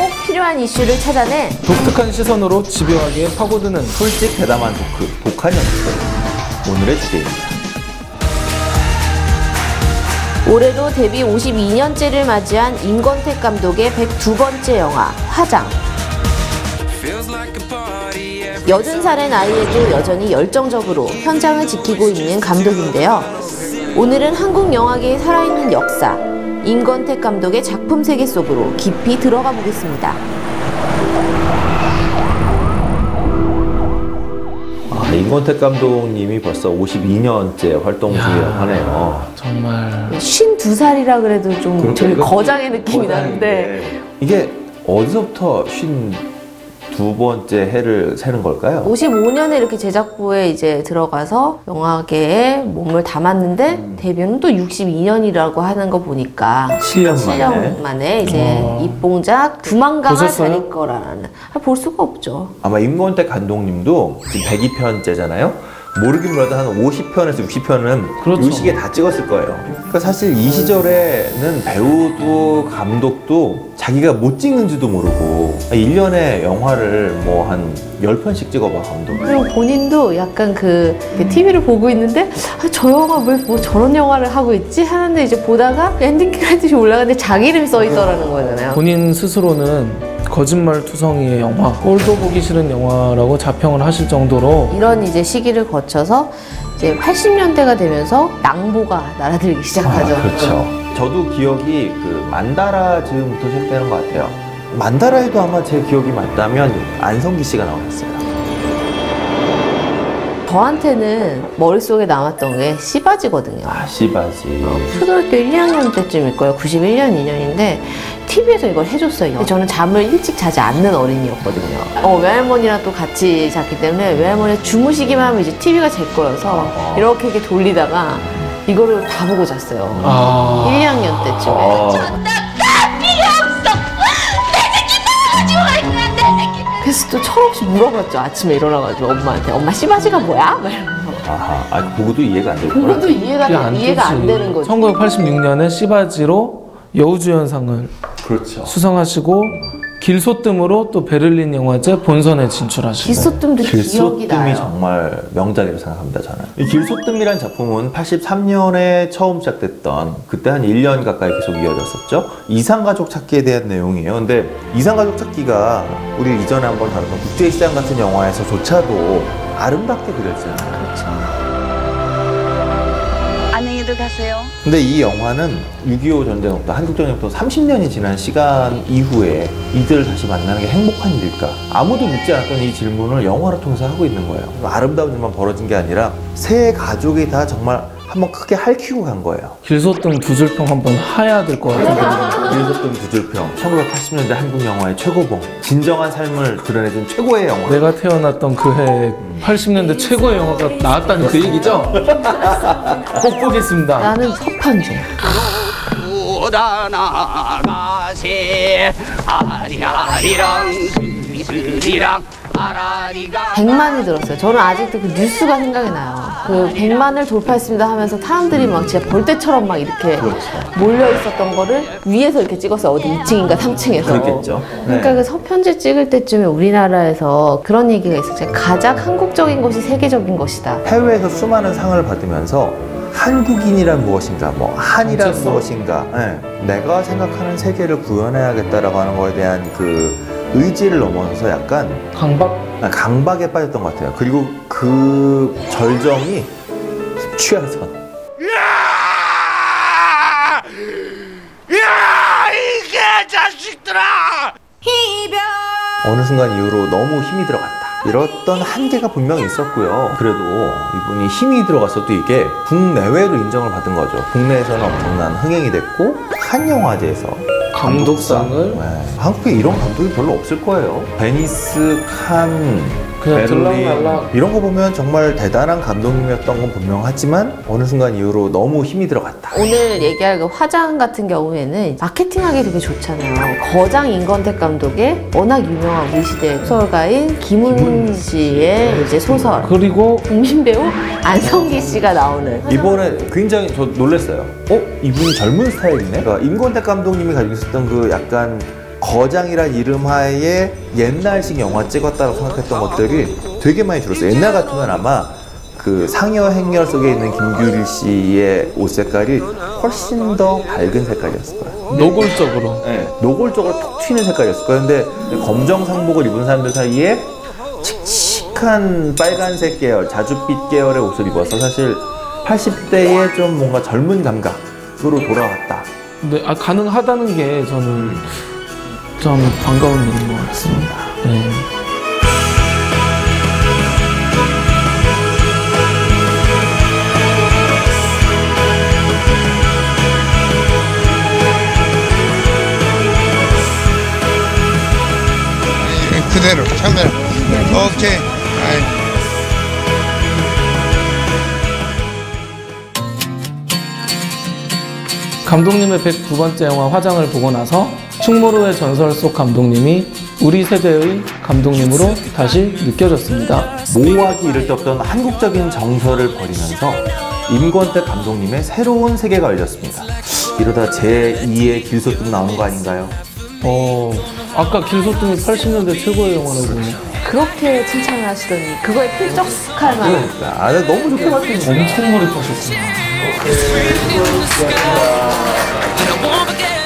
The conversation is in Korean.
꼭 필요한 이슈를 찾아내 독특한 시선으로 집요하게 파고드는 솔직 대담한 토크, 독한 연출. 오늘의 주제입니다. 올해도 데뷔 52년째를 맞이한 임권택 감독의 102번째 영화 화장. 여든 살의 나이에도 여전히 열정적으로 현장을 지키고 있는 감독인데요. 오늘은 한국 영화계에 살아있는 역사, 임권택 감독의 작품 세계 속으로 깊이 들어가 보겠습니다. 아, 임권택 감독님이 벌써 52년째 활동 중이라고 하네요. 정말 52살이라 그래도 좀 이거 거장의 느낌이 거장인데. 나는데 이게 어디서부터 쉰 두 번째 해를 세는 걸까요? 55년에 이렇게 제작부에 이제 들어가서 영화계에 몸을 담았는데 데뷔는 또 62년이라고 하는 거 보니까 7년 만에. 7년 만에 이제 어. 입봉작 두만강을 보셨어요? 거라는 아, 볼 수가 없죠. 아마 임권택 감독님도 지금 102편째잖아요. 모르긴 몰라도 한 50편에서 60편은 그렇죠. 이 시기에 다 찍었을 거예요. 그러니까 사실 이 시절에는 배우도 감독도 자기가 못 찍는지도 모르고 1년에 영화를 뭐 한 10편씩 찍어봐 감독. 그리고 본인도 약간 그 TV를 보고 있는데 아, 저 영화 왜 뭐 저런 영화를 하고 있지 하는데 이제 보다가 엔딩 크레딧이 올라가는데 자기 이름이 써 있더라는 거잖아요. 본인 스스로는 거짓말 투성이의 영화, 꼴도 보기 싫은 영화라고 자평을 하실 정도로 이런 이제 시기를 거쳐서 이제 80년대가 되면서 낭보가 날아들기 시작하죠. 아, 그렇죠. 저도 기억이 그 만다라 즈음부터 시작되는 것 같아요. 만다라에도 아마 제 기억이 맞다면 안성기 씨가 나왔어요. 저한테는 머릿속에 남았던 게 씨바지거든요. 아 씨바지. 초등학교 1, 2학년 때쯤일 거예요. 91년, 2년인데 TV에서 이걸 해줬어요. 근데 저는 잠을 일찍 자지 않는 어린이였거든요. 어, 외할머니랑 또 같이 잤기 때문에 외할머니 주무시기만 하면 이제 TV가 제 거여서 이렇게 이렇게 돌리다가 이거를 다 보고 잤어요. 아 1, 2학년 때쯤에. 어, 그래서 또 철없이 물어봤죠. 아침에 일어나가지고 엄마한테. 엄마 씨바지가 뭐야? 막 이러면서. 아하. 아 그거도 이해가 안 되구나. 그것도 이해가, 이해가 안 되는 거죠. 1986년에 시바지로 여우주연상을 그렇죠. 수상하시고 길소뜸으로 또 베를린 영화제 본선에 진출하시고 길소뜸도 기억이 길소뜸이 나요. 정말 명작이라고 생각합니다, 저는. 이 길소뜸이란 작품은 83년에 처음 시작됐던 그때 한 1년 가까이 계속 이어졌었죠. 이상가족 찾기에 대한 내용이에요. 근데 이상가족 찾기가 우리 이전에 한번 다뤘던 국제시장 같은 영화에서조차도 아름답게 그려지잖아요. 안 녕히들 가세요. 근데 이 영화는 6.25 전쟁부터 한국 전쟁부터 30년이 지난 시간 이후에 이들을 다시 만나는 게 행복한 일일까? 아무도 묻지 않았던 이 질문을 영화를 통해서 하고 있는 거예요. 아름다운 일만 벌어진 게 아니라 세 가족이 다 정말 한번 크게 핥히고 간 거예요. 길소뜸 두 줄평 한번 하야 될 것 같은데 일섭던 두줄평, 1980년대 한국 영화의 최고봉, 진정한 삶을 드러내준 최고의 영화. 내가 태어났던 그 해 80년대 최고의 영화가 나왔다는 그 얘기죠? 꼭 보겠습니다 나는. 돌아나가세 아리아리랑 100만이 들었어요. 저는 아직도 그 뉴스가 생각이 나요. 그 100만을 돌파했습니다 하면서 사람들이 막 진짜 벌떼처럼 막 이렇게 몰려 있었던 거를 위에서 이렇게 찍었어요. 어디 2층인가 3층에서. 그렇겠죠. 그러니까 네. 그 서편제 찍을 때쯤에 우리나라에서 그런 얘기가 있었어요. 가장 한국적인 것이 세계적인 것이다. 해외에서 수많은 상을 받으면서 한국인이란 무엇인가, 뭐 한이란 어째서? 무엇인가, 예, 내가 생각하는 세계를 구현해야겠다라고 하는 거에 대한 그 의지를 넘어서서 약간 강박 강박에 빠졌던 것 같아요. 그리고 그 절정이 취하선. 야 이게 자식들아 어느 순간 이후로 너무 힘이 들어갔다. 이랬던 한계가 분명히 있었고요. 그래도 이분이 힘이 들어갔어도 이게 국내외로 인정을 받은 거죠. 국내에서는 엄청난 흥행이 됐고 한 영화제에서 감독상을 네. 한국에 이런 감독이 별로 없을 거예요. 베니스, 칸, 그냥 베를린 들락날락. 이런 거 보면 정말 대단한 감독님이었던 건 분명하지만 어느 순간 이후로 너무 힘이 들어갔다. 오늘 얘기할 그 화장 같은 경우에는 마케팅하기 되게 좋잖아요. 거장 임건택 감독의 워낙 유명한 우리 시대 소설가인 김훈 씨의 이제 소설. 그리고 국민 배우 안성기 씨가 나오는 이번에 굉장히 저 놀랐어요. 어? 이분이 젊은 스타일이네? 그러니까 임권택 감독님이 가지고 있었던 그 약간 거장이란 이름 하에 옛날식 영화 찍었다고 생각했던 것들이 되게 많이 줄었어요. 옛날 같으면 아마 그 상여 행렬 속에 있는 김규리 씨의 옷 색깔이 훨씬 더 밝은 색깔이었을 거예요. 노골적으로. 네, 노골적으로 톡 튀는 색깔이었을 거예요. 근데 검정 상복을 입은 사람들 사이에 칙칙한 빨간색 계열, 자줏빛 계열의 옷을 입어서 사실 80대의 좀 뭔가 젊은 감각으로 돌아왔다. 네, 아, 가능하다는 게 저는 좀 반가운 일인 것 같습니다. 네. 그대로 카메라 오케이. 감독님의 109번째 영화 화장을 보고 나서 충무로의 전설 속 감독님이 우리 세대의 감독님으로 다시 느껴졌습니다. 모호하기 이를 데 없던 한국적인 정서를 버리면서 임권택 감독님의 새로운 세계가 열렸습니다. 이러다 제2의 길소뜸 나오는 거 아닌가요? 어, 아까 길소뜸이 80년대 최고의 영화라고 그렇게 칭찬을 하시더니 그거에 필적할 만한 그러니까 아, 나 너무 좋게 봤으니까. 엄청 몰입하셨어요. okay.